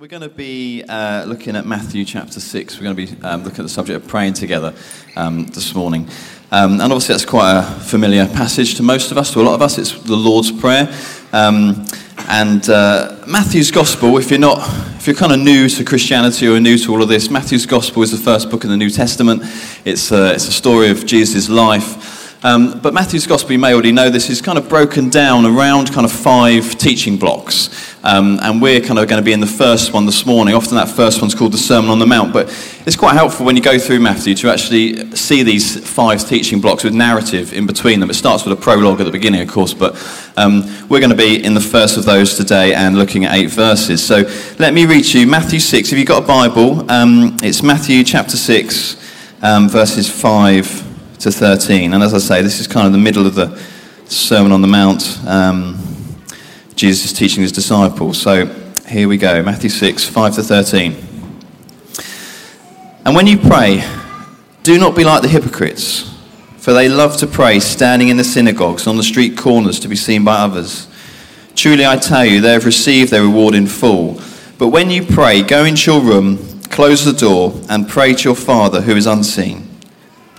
We're going to be uh, looking at Matthew chapter 6. We're going to be um, looking at the subject of praying together um, this morning. Um, and obviously, that's quite a familiar passage to most of us, to a lot of us. It's the Lord's Prayer. Um, and uh, Matthew's Gospel, if you're not, if you're kind of new to Christianity or new to all of this, Matthew's Gospel is the first book in the New Testament. It's, uh, it's a story of Jesus' life. Um, but Matthew's Gospel, you may already know this, is kind of broken down around kind of five teaching blocks. Um, and we're kind of going to be in the first one this morning. Often that first one's called the Sermon on the Mount. But it's quite helpful when you go through Matthew to actually see these five teaching blocks with narrative in between them. It starts with a prologue at the beginning, of course, but um, we're going to be in the first of those today and looking at eight verses. So let me read to you Matthew 6. If you've got a Bible, um, it's Matthew chapter 6, um, verses 5 to 13. And as I say, this is kind of the middle of the Sermon on the Mount. Um, Jesus is teaching his disciples. So here we go Matthew 6, 5 to 13. And when you pray, do not be like the hypocrites, for they love to pray standing in the synagogues on the street corners to be seen by others. Truly I tell you, they have received their reward in full. But when you pray, go into your room, close the door, and pray to your Father who is unseen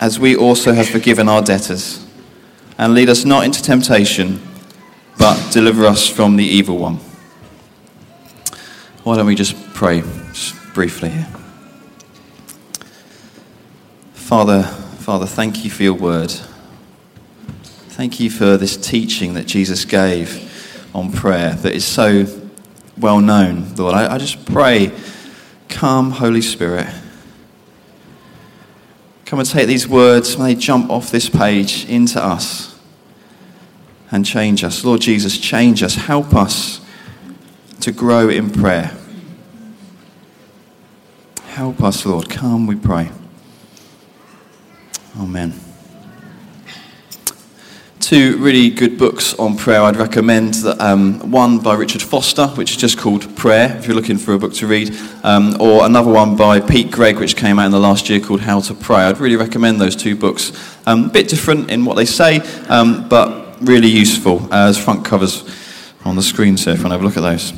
as we also have forgiven our debtors. And lead us not into temptation, but deliver us from the evil one. Why don't we just pray just briefly here? Father, Father, thank you for your word. Thank you for this teaching that Jesus gave on prayer that is so well known, Lord. I, I just pray, come, Holy Spirit Come and take these words, may they jump off this page into us and change us. Lord Jesus, change us. Help us to grow in prayer. Help us, Lord. Come, we pray. Amen two really good books on prayer I'd recommend. That, um, one by Richard Foster, which is just called Prayer, if you're looking for a book to read, um, or another one by Pete Greig, which came out in the last year called How to Pray. I'd really recommend those two books. Um, a bit different in what they say, um, but really useful as front covers on the screen, so if you want to have a look at those.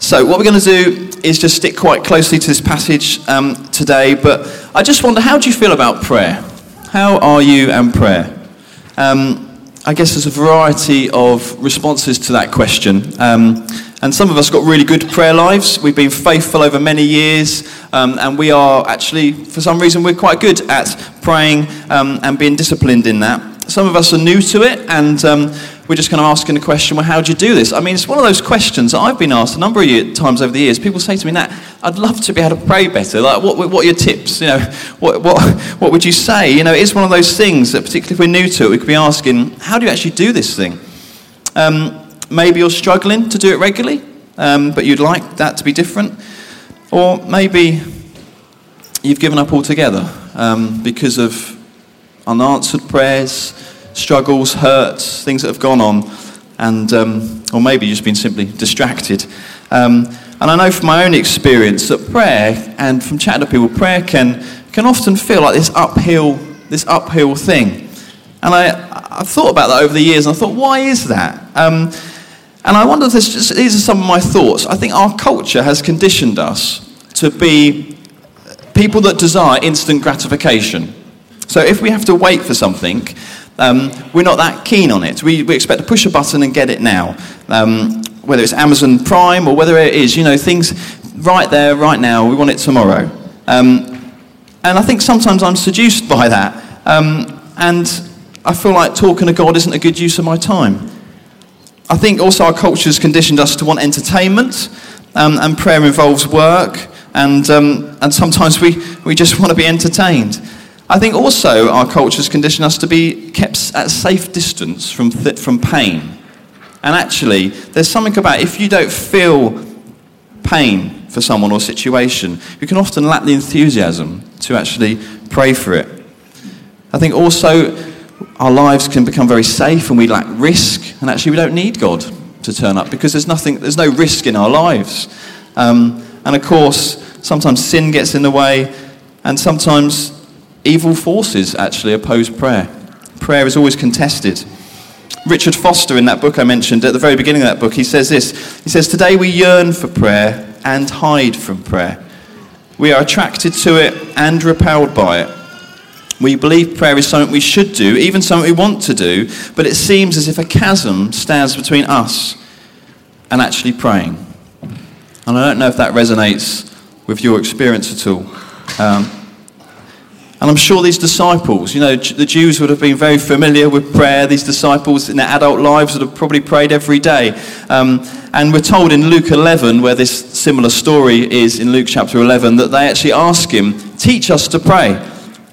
So, what we're going to do is just stick quite closely to this passage um, today, but I just wonder how do you feel about prayer? How are you and prayer? Um, I guess there's a variety of responses to that question. Um, and some of us got really good prayer lives. We've been faithful over many years, um, and we are actually, for some reason, we're quite good at praying um, and being disciplined in that. Some of us are new to it, and um, we're just kind of asking the question, well, how do you do this? I mean, it's one of those questions that I've been asked a number of times over the years. People say to me, Nat, I'd love to be able to pray better. Like, what, what are your tips? You know, what, what, what would you say? You know, it's one of those things that, particularly if we're new to it, we could be asking, how do you actually do this thing? Um, maybe you're struggling to do it regularly, um, but you'd like that to be different. Or maybe you've given up altogether um, because of unanswered prayers, struggles, hurts, things that have gone on, and, um, or maybe you've just been simply distracted. Um, and I know from my own experience that prayer, and from chatting to people, prayer can, can often feel like this uphill, this uphill thing. And I, I've thought about that over the years, and I thought, why is that? Um, and I wonder if this just, these are some of my thoughts. I think our culture has conditioned us to be people that desire instant gratification. So if we have to wait for something, um, we're not that keen on it. We, we expect to push a button and get it now. Um, whether it's Amazon Prime or whether it is, you know, things right there, right now, we want it tomorrow. Um, and I think sometimes I'm seduced by that. Um, and I feel like talking to God isn't a good use of my time. I think also our culture has conditioned us to want entertainment, um, and prayer involves work, and, um, and sometimes we, we just want to be entertained. I think also our culture has conditioned us to be kept at a safe distance from, th- from pain. And actually, there's something about if you don't feel pain for someone or situation, you can often lack the enthusiasm to actually pray for it. I think also our lives can become very safe and we lack risk, and actually we don't need God to turn up because there's nothing, there's no risk in our lives. Um, and of course, sometimes sin gets in the way, and sometimes evil forces actually oppose prayer. Prayer is always contested. Richard Foster, in that book I mentioned at the very beginning of that book, he says this. He says, Today we yearn for prayer and hide from prayer. We are attracted to it and repelled by it. We believe prayer is something we should do, even something we want to do, but it seems as if a chasm stands between us and actually praying. And I don't know if that resonates with your experience at all. Um, and I'm sure these disciples, you know, the Jews would have been very familiar with prayer. These disciples in their adult lives would have probably prayed every day. Um, and we're told in Luke 11, where this similar story is in Luke chapter 11, that they actually ask him, Teach us to pray.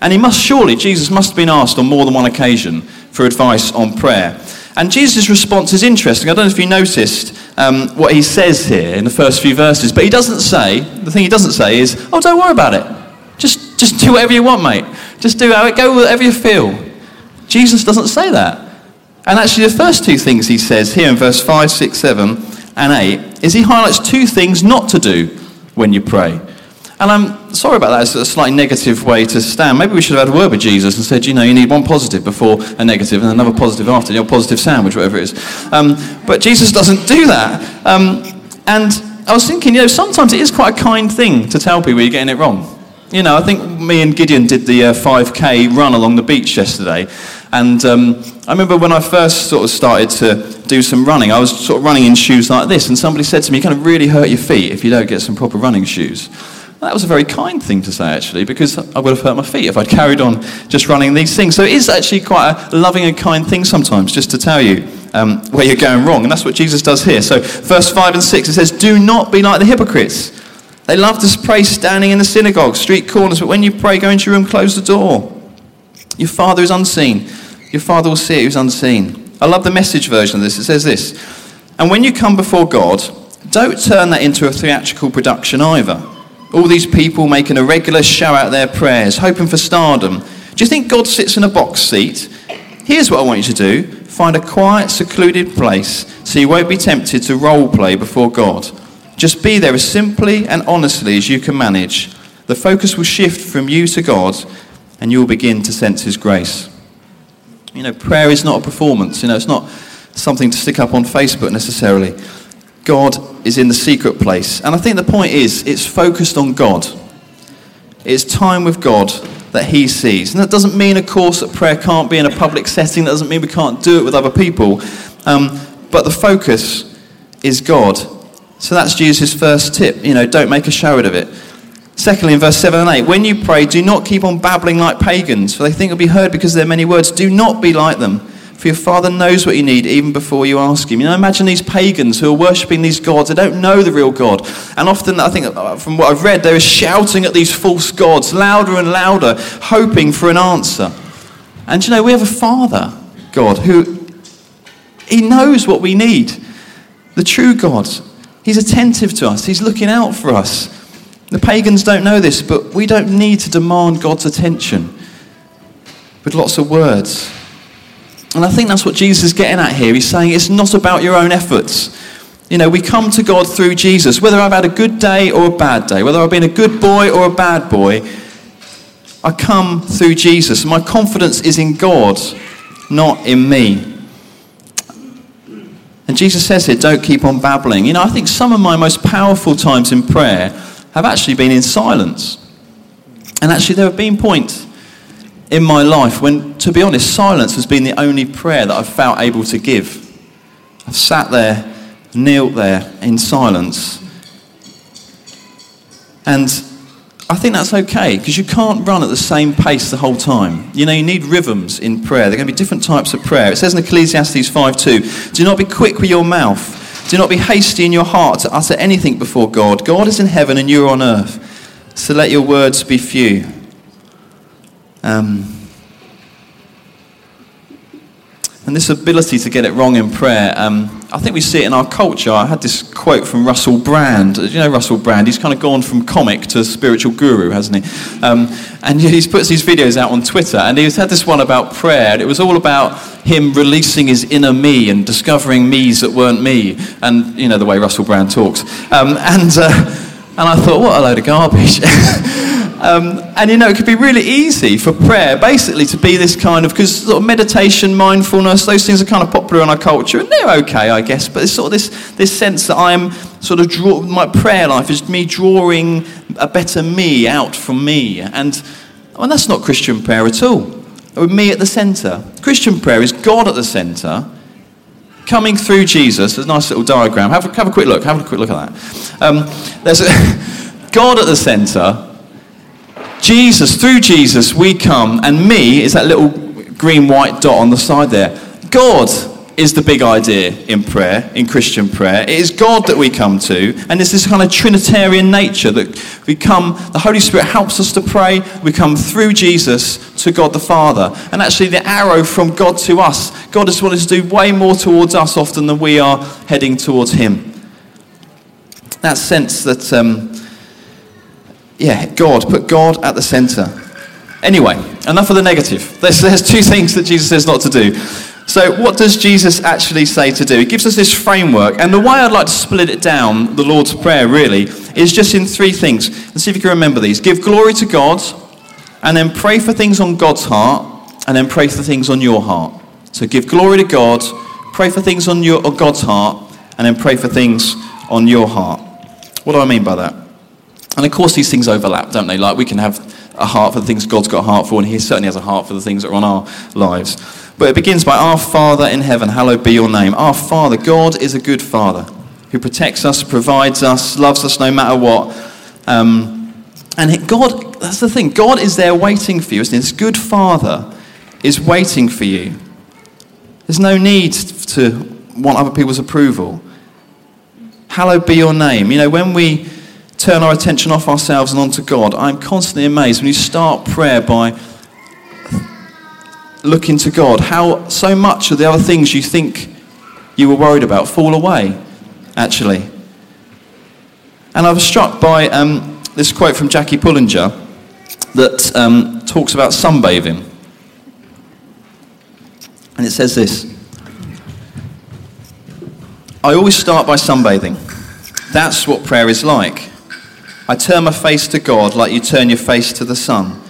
And he must surely, Jesus must have been asked on more than one occasion for advice on prayer. And Jesus' response is interesting. I don't know if you noticed um, what he says here in the first few verses, but he doesn't say, the thing he doesn't say is, Oh, don't worry about it. Just, just do whatever you want, mate. Just do it. Go whatever you feel. Jesus doesn't say that. And actually, the first two things he says here in verse 5, 6, 7, and 8 is he highlights two things not to do when you pray. And I'm sorry about that. It's a slightly negative way to stand. Maybe we should have had a word with Jesus and said, you know, you need one positive before a negative and another positive after, your positive sandwich, whatever it is. Um, but Jesus doesn't do that. Um, and I was thinking, you know, sometimes it is quite a kind thing to tell people you're getting it wrong. You know, I think me and Gideon did the uh, 5K run along the beach yesterday. And um, I remember when I first sort of started to do some running, I was sort of running in shoes like this. And somebody said to me, you kind of really hurt your feet if you don't get some proper running shoes. That was a very kind thing to say, actually, because I would have hurt my feet if I'd carried on just running these things. So it is actually quite a loving and kind thing sometimes, just to tell you um, where you're going wrong. And that's what Jesus does here. So, verse 5 and 6, it says, Do not be like the hypocrites they love to pray standing in the synagogue, street corners, but when you pray, go into your room, close the door. Your Father is unseen. Your Father will see it who's unseen. I love the message version of this. It says this And when you come before God, don't turn that into a theatrical production either. All these people making a regular show out their prayers, hoping for stardom. Do you think God sits in a box seat? Here's what I want you to do find a quiet, secluded place so you won't be tempted to role play before God. Just be there as simply and honestly as you can manage. The focus will shift from you to God, and you'll begin to sense His grace. You know, prayer is not a performance, you know, it's not something to stick up on Facebook necessarily. God is in the secret place. And I think the point is, it's focused on God. It's time with God that He sees. And that doesn't mean, of course, that prayer can't be in a public setting. That doesn't mean we can't do it with other people. Um, but the focus is God so that's Jesus' first tip. You know, don't make a show out of it. Secondly, in verse 7 and 8, when you pray, do not keep on babbling like pagans, for they think it'll be heard because there are many words. Do not be like them, for your Father knows what you need even before you ask Him. You know, imagine these pagans who are worshipping these gods. They don't know the real God. And often, I think, uh, from what I've read, they're shouting at these false gods louder and louder, hoping for an answer. And you know, we have a Father, God, who He knows what we need. The true God He's attentive to us, He's looking out for us. The pagans don't know this, but we don't need to demand God's attention with lots of words. And I think that's what Jesus is getting at here. He's saying it's not about your own efforts. You know, we come to God through Jesus. Whether I've had a good day or a bad day, whether I've been a good boy or a bad boy, I come through Jesus. My confidence is in God, not in me. And Jesus says here, don't keep on babbling. You know, I think some of my most powerful times in prayer have actually been in silence. And actually, there have been points in my life when, to be honest, silence has been the only prayer that I've felt able to give. I've sat there, knelt there in silence. And I think that's okay because you can't run at the same pace the whole time. You know, you need rhythms in prayer. There are going to be different types of prayer. It says in Ecclesiastes 5:2, "Do not be quick with your mouth. Do not be hasty in your heart to utter anything before God. God is in heaven and you are on earth. So let your words be few." Um, And this ability to get it wrong in prayer, um, I think we see it in our culture. I had this quote from Russell Brand. You know Russell Brand? He's kind of gone from comic to spiritual guru, hasn't he? Um, and he puts these videos out on Twitter. And he's had this one about prayer. And it was all about him releasing his inner me and discovering me's that weren't me. And, you know, the way Russell Brand talks. Um, and, uh, and I thought, what a load of garbage. Um, and you know, it could be really easy for prayer basically to be this kind of, because sort of meditation, mindfulness, those things are kind of popular in our culture, and they're okay, I guess, but it's sort of this, this sense that I'm sort of, draw, my prayer life is me drawing a better me out from me. And well, that's not Christian prayer at all. With me at the centre. Christian prayer is God at the centre, coming through Jesus. There's a nice little diagram. Have a, have a quick look. Have a quick look at that. Um, there's a, God at the centre Jesus, through Jesus, we come, and me is that little green white dot on the side there. God is the big idea in prayer, in Christian prayer. It is God that we come to, and it's this kind of Trinitarian nature that we come, the Holy Spirit helps us to pray. We come through Jesus to God the Father. And actually, the arrow from God to us, God has wanted to do way more towards us often than we are heading towards Him. That sense that. Um, yeah, God, put God at the center. Anyway, enough of the negative. There's, there's two things that Jesus says not to do. So, what does Jesus actually say to do? He gives us this framework, and the way I'd like to split it down, the Lord's Prayer really, is just in three things. Let's see if you can remember these. Give glory to God, and then pray for things on God's heart, and then pray for things on your heart. So, give glory to God, pray for things on, your, on God's heart, and then pray for things on your heart. What do I mean by that? And of course, these things overlap, don't they? Like we can have a heart for the things God's got a heart for, and He certainly has a heart for the things that are on our lives. But it begins by Our Father in heaven, hallowed be your name. Our Father, God is a good Father who protects us, provides us, loves us no matter what. Um, and God, that's the thing, God is there waiting for you. This good Father is waiting for you. There's no need to want other people's approval. Hallowed be your name. You know, when we turn our attention off ourselves and onto God, I'm constantly amazed when you start prayer by looking to God, how so much of the other things you think you were worried about fall away, actually. And I was struck by um, this quote from Jackie Pullinger that um, talks about sunbathing. And it says this I always start by sunbathing. That's what prayer is like. I turn my face to God like you turn your face to the sun.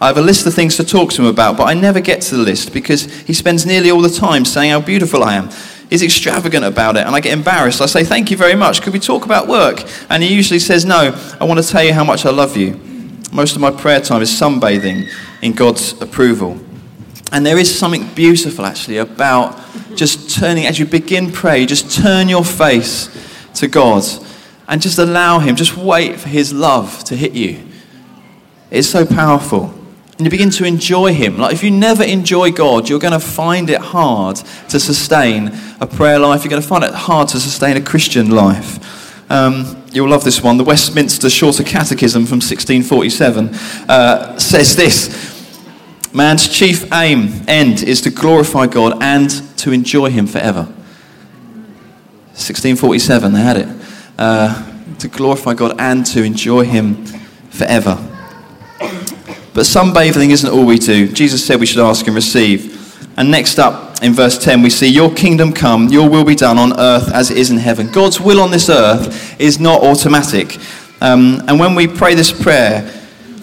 I have a list of things to talk to him about, but I never get to the list because he spends nearly all the time saying how beautiful I am. He's extravagant about it, and I get embarrassed. I say, Thank you very much. Could we talk about work? And he usually says, No, I want to tell you how much I love you. Most of my prayer time is sunbathing in God's approval. And there is something beautiful actually about just turning, as you begin prayer, just turn your face to God and just allow Him, just wait for His love to hit you. It's so powerful. And you begin to enjoy Him. Like if you never enjoy God, you're going to find it hard to sustain a prayer life. You're going to find it hard to sustain a Christian life. Um, you'll love this one. The Westminster Shorter Catechism from 1647 uh, says this Man's chief aim, end, is to glorify God and to enjoy Him forever. 1647, they had it uh, to glorify God and to enjoy Him forever. But sunbathing isn't all we do. Jesus said we should ask and receive. And next up in verse 10, we see, Your kingdom come, your will be done on earth as it is in heaven. God's will on this earth is not automatic. Um, and when we pray this prayer,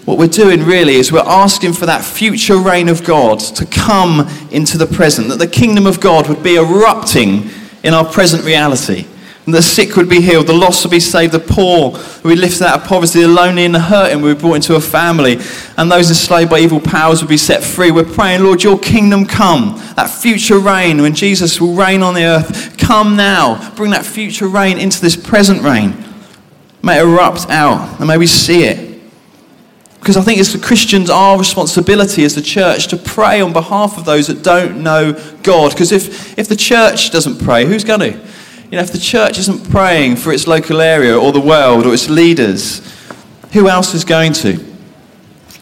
what we're doing really is we're asking for that future reign of God to come into the present, that the kingdom of God would be erupting in our present reality. The sick would be healed, the lost would be saved, the poor would be lifted out of poverty, the lonely and the hurting would be brought into a family, and those enslaved by evil powers would be set free. We're praying, Lord, your kingdom come, that future reign when Jesus will reign on the earth. Come now, bring that future reign into this present reign. May it erupt out, and may we see it. Because I think it's the Christians, our responsibility as the church to pray on behalf of those that don't know God. Because if, if the church doesn't pray, who's going to? You know, if the church isn't praying for its local area or the world or its leaders, who else is going to?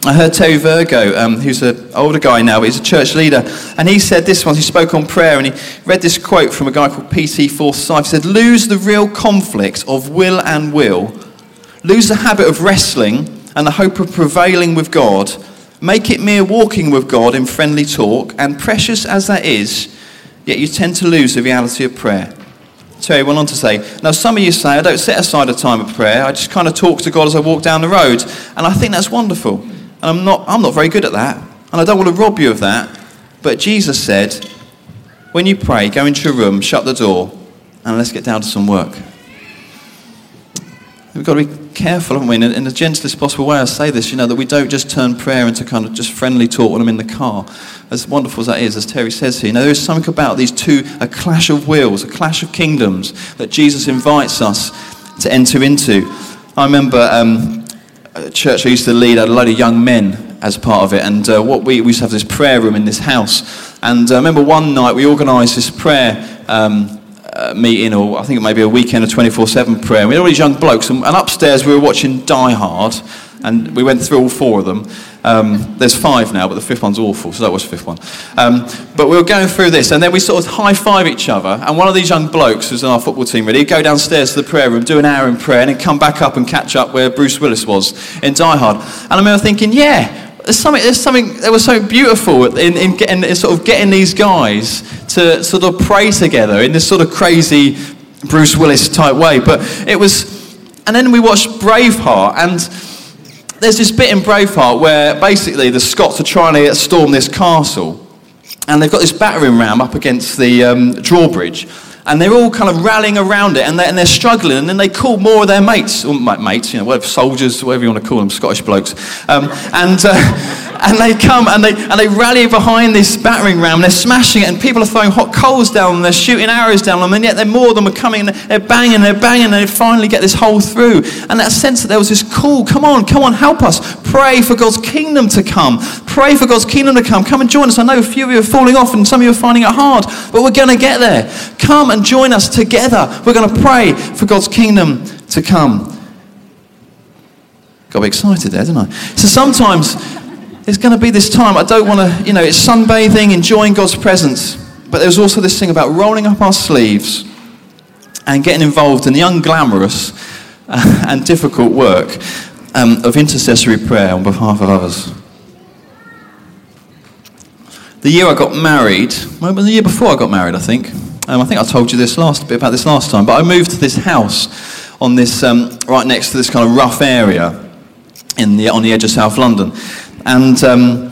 I heard Terry Virgo, um, who's an older guy now, but he's a church leader, and he said this once. He spoke on prayer, and he read this quote from a guy called P.T. Forsyth. He said, "Lose the real conflict of will and will, lose the habit of wrestling and the hope of prevailing with God." Make it mere walking with God in friendly talk, and precious as that is, yet you tend to lose the reality of prayer. Terry went on to say, Now, some of you say, I don't set aside a time of prayer, I just kind of talk to God as I walk down the road. And I think that's wonderful. And I'm not, I'm not very good at that. And I don't want to rob you of that. But Jesus said, When you pray, go into your room, shut the door, and let's get down to some work. We've got to be careful, haven't we? In, in the gentlest possible way, I say this, you know, that we don't just turn prayer into kind of just friendly talk when I'm in the car. As wonderful as that is, as Terry says here, you know, there is something about these two, a clash of wills, a clash of kingdoms that Jesus invites us to enter into. I remember um, a church I used to lead I had a load of young men as part of it, and uh, what we, we used to have this prayer room in this house. And uh, I remember one night we organised this prayer. Um, uh, meeting, or I think it may be a weekend of 24 7 prayer. And we had all these young blokes, and, and, upstairs we were watching Die Hard, and we went through all four of them. Um, there's five now, but the fifth one's awful, so that was the fifth one. Um, but we were going through this, and then we sort of high five each other. And one of these young blokes, who's in our football team, really, he'd go downstairs to the prayer room, do an hour in prayer, and then come back up and catch up where Bruce Willis was in Die Hard. And I remember thinking, yeah, there's something, there's something that was so beautiful in, in, getting, in sort of getting these guys to sort of pray together in this sort of crazy Bruce Willis type way. But it was, and then we watched Braveheart, and there's this bit in Braveheart where basically the Scots are trying to storm this castle, and they've got this battering ram up against the um, drawbridge and they're all kind of rallying around it and they're, and they're struggling and then they call more of their mates or mates you know whatever soldiers whatever you want to call them scottish blokes um, and uh, and they come and they, and they rally behind this battering ram. and They're smashing it, and people are throwing hot coals down them. They're shooting arrows down them, and yet they're more of them are coming, and they're banging, they're banging, and they finally get this hole through. And that sense that there was this call come on, come on, help us. Pray for God's kingdom to come. Pray for God's kingdom to come. Come and join us. I know a few of you are falling off, and some of you are finding it hard, but we're going to get there. Come and join us together. We're going to pray for God's kingdom to come. Got excited there, didn't I? So sometimes there's going to be this time, I don't want to, you know, it's sunbathing, enjoying God's presence. But there's also this thing about rolling up our sleeves and getting involved in the unglamorous uh, and difficult work um, of intercessory prayer on behalf of others. The year I got married, well, the year before I got married, I think. Um, I think I told you this last bit about this last time, but I moved to this house on this um, right next to this kind of rough area in the, on the edge of South London. And, um,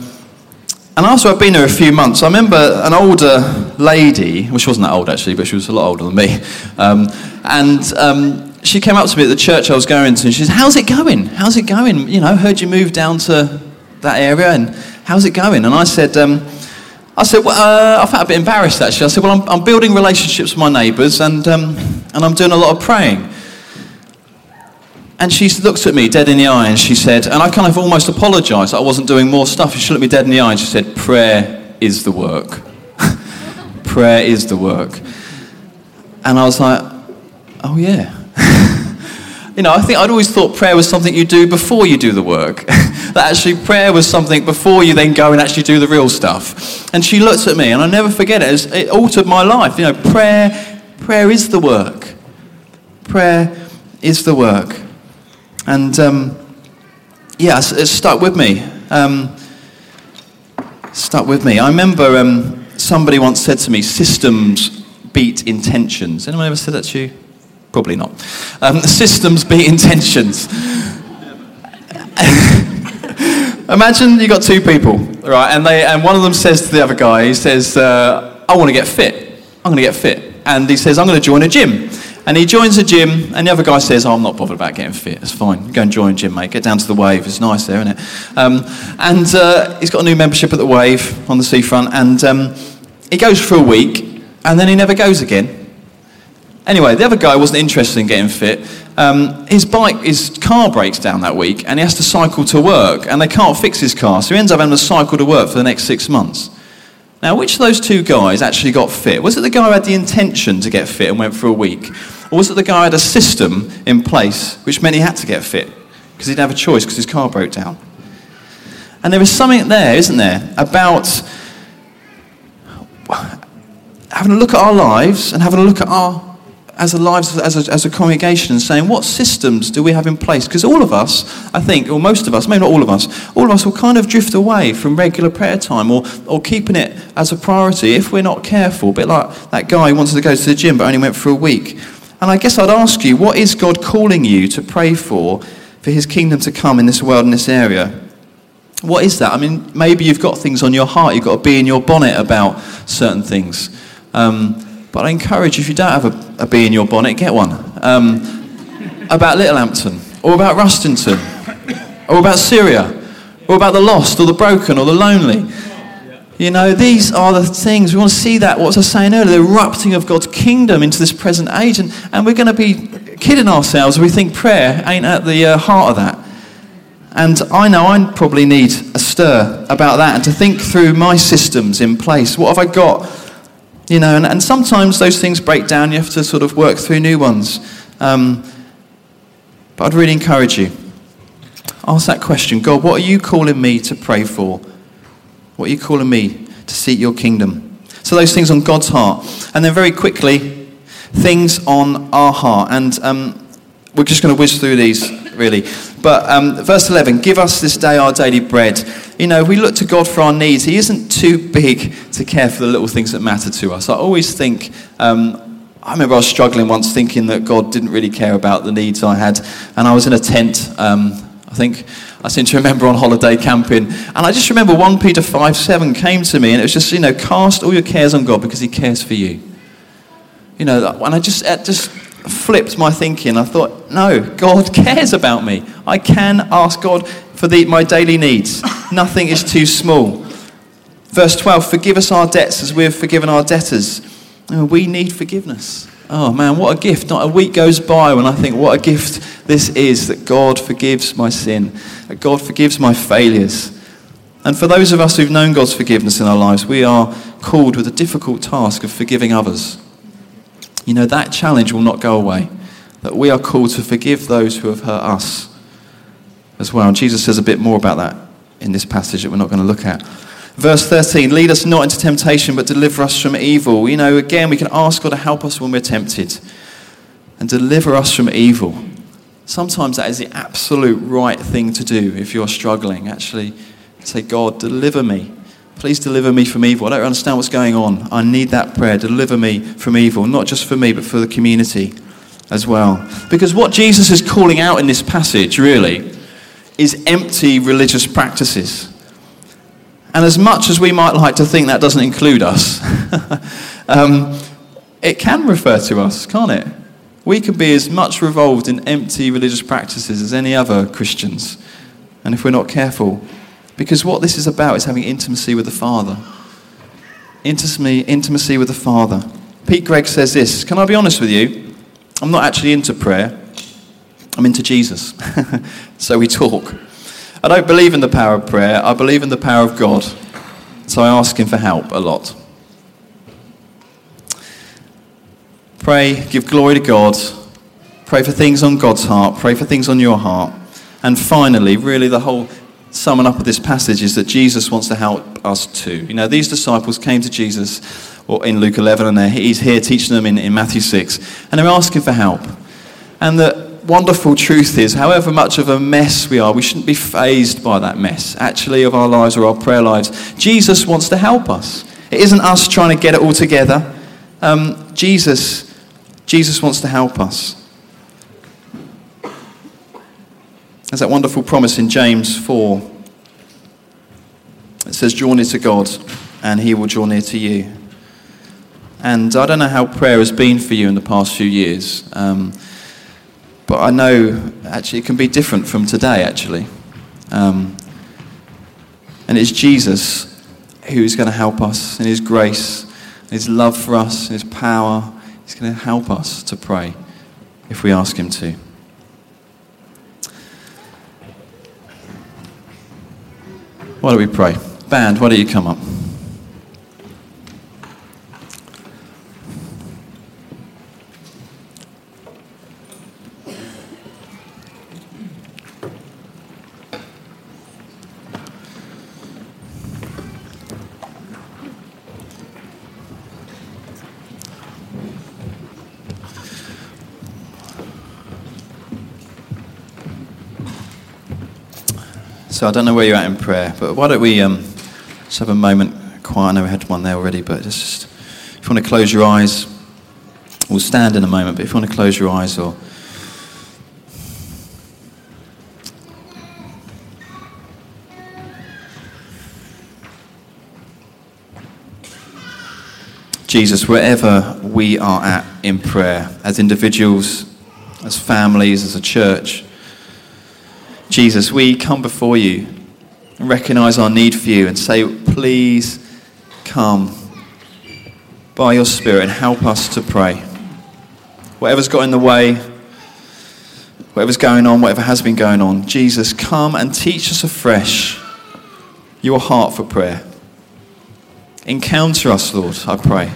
and after I'd been there a few months, I remember an older lady, well, she wasn't that old actually, but she was a lot older than me. Um, and um, she came up to me at the church I was going to, and she said, How's it going? How's it going? You know, heard you moved down to that area, and how's it going? And I said, um, I said, well, uh, I felt a bit embarrassed actually. I said, well, I'm, I'm building relationships with my neighbours and, um, and I'm doing a lot of praying. And she looked at me dead in the eye and she said, and I kind of almost apologized I wasn't doing more stuff. She looked me dead in the eye and she said, Prayer is the work. Prayer is the work. And I was like, Oh, yeah. you know, I think I'd always thought prayer was something you do before you do the work. that actually prayer was something before you then go and actually do the real stuff. And she looked at me, and I never forget. It, it altered my life. You know, prayer, prayer is the work. Prayer is the work. And um, yeah, it's, it's, stuck with me. Um, stuck with me. I remember um, somebody once said to me, systems beat intentions. Anyone ever said that to you? Probably not. Um, systems beat intentions. Imagine you got two people, right? And, they, and one of them says to the other guy, he says, uh, I want to get fit. I'm going to get fit. And he says, I'm going to join a gym. And he joins a gym, and the other guy says, oh, I'm not bothered about getting fit. It's fine. Go and join a gym, mate. Get down to the wave. It's nice there, isn't it? Um, and uh, he's got a new membership at the wave on the seafront, and um, he goes for a week, and then he never goes again. Anyway, the other guy wasn't interested in getting fit. Um, his bike, his car breaks down that week, and he has to cycle to work, and they can't fix his car, so he ends up having to cycle to work for the next six months. Now, which of those two guys actually got fit? Was it the guy who had the intention to get fit and went for a week? Or was it the guy had a system in place which meant he had to get fit because he didn't have a choice because his car broke down? And there is something there, isn't there, about having a look at our lives and having a look at our as a lives as a, as a congregation and saying what systems do we have in place? Because all of us i think or most of us maybe not all of us all of us will kind of drift away from regular prayer time or, or keeping it as a priority if we're not careful. A bit like that guy who wanted to go to the gym but only went for a week and i guess i'd ask you what is god calling you to pray for for his kingdom to come in this world in this area what is that i mean maybe you've got things on your heart you've got to be in your bonnet about certain things um, but I encourage if you don't have a, a bee in your bonnet, get one. Um, about Littlehampton, or about Rustington, or about Syria, or about the lost, or the broken, or the lonely. You know, these are the things. We want to see that, what I was saying earlier, the erupting of God's kingdom into this present age. And, and we're going to be kidding ourselves. We think prayer ain't at the uh, heart of that. And I know I probably need a stir about that and to think through my systems in place. What have I got you know, and, and sometimes those things break down. You have to sort of work through new ones. Um, but I'd really encourage you. Ask that question God, what are you calling me to pray for? What are you calling me to seek your kingdom? So, those things on God's heart. And then, very quickly, things on our heart. And um, we're just going to whiz through these, really. But um, verse 11 give us this day our daily bread you know, we look to God for our needs, He isn't too big to care for the little things that matter to us. I always think, um, I remember I was struggling once thinking that God didn't really care about the needs I had. And I was in a tent, um, I think I seem to remember on holiday camping. And I just remember 1 Peter 5 7 came to me, and it was just, you know, cast all your cares on God because He cares for you. You know, and I just, it just flipped my thinking. I thought, no, God cares about me. I can ask God for the, my daily needs. Nothing is too small. Verse 12 Forgive us our debts as we have forgiven our debtors. we need forgiveness. Oh man, what a gift. Not a week goes by when I think, what a gift this is that God forgives my sin, that God forgives my failures. And for those of us who've known God's forgiveness in our lives, we are called with a difficult task of forgiving others. You know, that challenge will not go away. That we are called to forgive those who have hurt us as well. And Jesus says a bit more about that in this passage that we're not going to look at. Verse 13, lead us not into temptation, but deliver us from evil. You know, again, we can ask God to help us when we're tempted and deliver us from evil. Sometimes that is the absolute right thing to do if you're struggling. Actually, say, God, deliver me. Please deliver me from evil. I don't understand what's going on. I need that prayer. Deliver me from evil, not just for me, but for the community as well. Because what Jesus is calling out in this passage, really, is empty religious practices. And as much as we might like to think that doesn't include us, um, it can refer to us, can't it? We could be as much revolved in empty religious practices as any other Christians. And if we're not careful, because what this is about is having intimacy with the Father. Intimacy, intimacy with the Father. Pete Greig says this Can I be honest with you? I'm not actually into prayer. I'm into Jesus. so we talk. I don't believe in the power of prayer, I believe in the power of God. So I ask Him for help a lot. Pray, give glory to God. Pray for things on God's heart. Pray for things on your heart. And finally, really, the whole summing up of this passage is that Jesus wants to help us too. You know, these disciples came to Jesus or in Luke 11, and he's here teaching them in, in Matthew 6, and they're asking for help. And the wonderful truth is, however much of a mess we are, we shouldn't be fazed by that mess, actually, of our lives or our prayer lives. Jesus wants to help us. It isn't us trying to get it all together. Um, Jesus, Jesus wants to help us. There's that wonderful promise in James 4. It says, Draw near to God, and he will draw near to you. And I don't know how prayer has been for you in the past few years. Um, but I know actually it can be different from today, actually. Um, and it's Jesus who is going to help us in His grace, His love for us, His power. He's going to help us to pray if we ask Him to. Why don't we pray? Band, why don't you come up? So I don't know where you're at in prayer, but why don't we um, just have a moment quiet? I know we had one there already, but just if you want to close your eyes, we'll stand in a moment, but if you want to close your eyes or Jesus, wherever we are at in prayer, as individuals, as families, as a church, Jesus, we come before you and recognize our need for you and say, please come by your Spirit and help us to pray. Whatever's got in the way, whatever's going on, whatever has been going on, Jesus, come and teach us afresh your heart for prayer. Encounter us, Lord, I pray.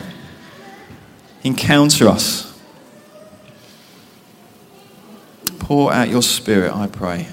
Encounter us. Pour out your Spirit, I pray.